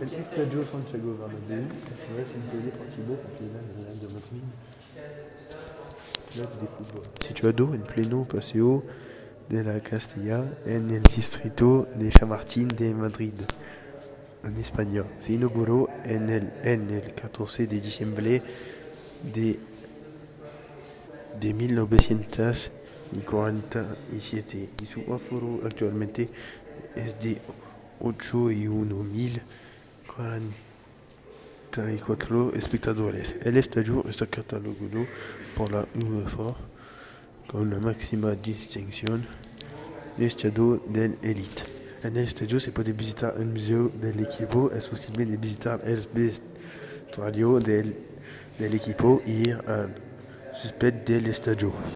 El Estadio Santiago Bernabéu es un polideportivo popular del Real de. Situado en pleno paseo de la Castilla, en el distrito de Chamartín de Madrid, en España. Se inauguró en el, en el 14 de diciembre de, de 1947 y su aforo actualmente es de 8 y 1 mil 44 espectadores. El estadio está catalogado por la UEFA con la máxima distinción de estadio del élite. En el estadio se puede visitar el museo del equipo, es posible de visitar el vestuario del, del equipo y ir al césped del estadio.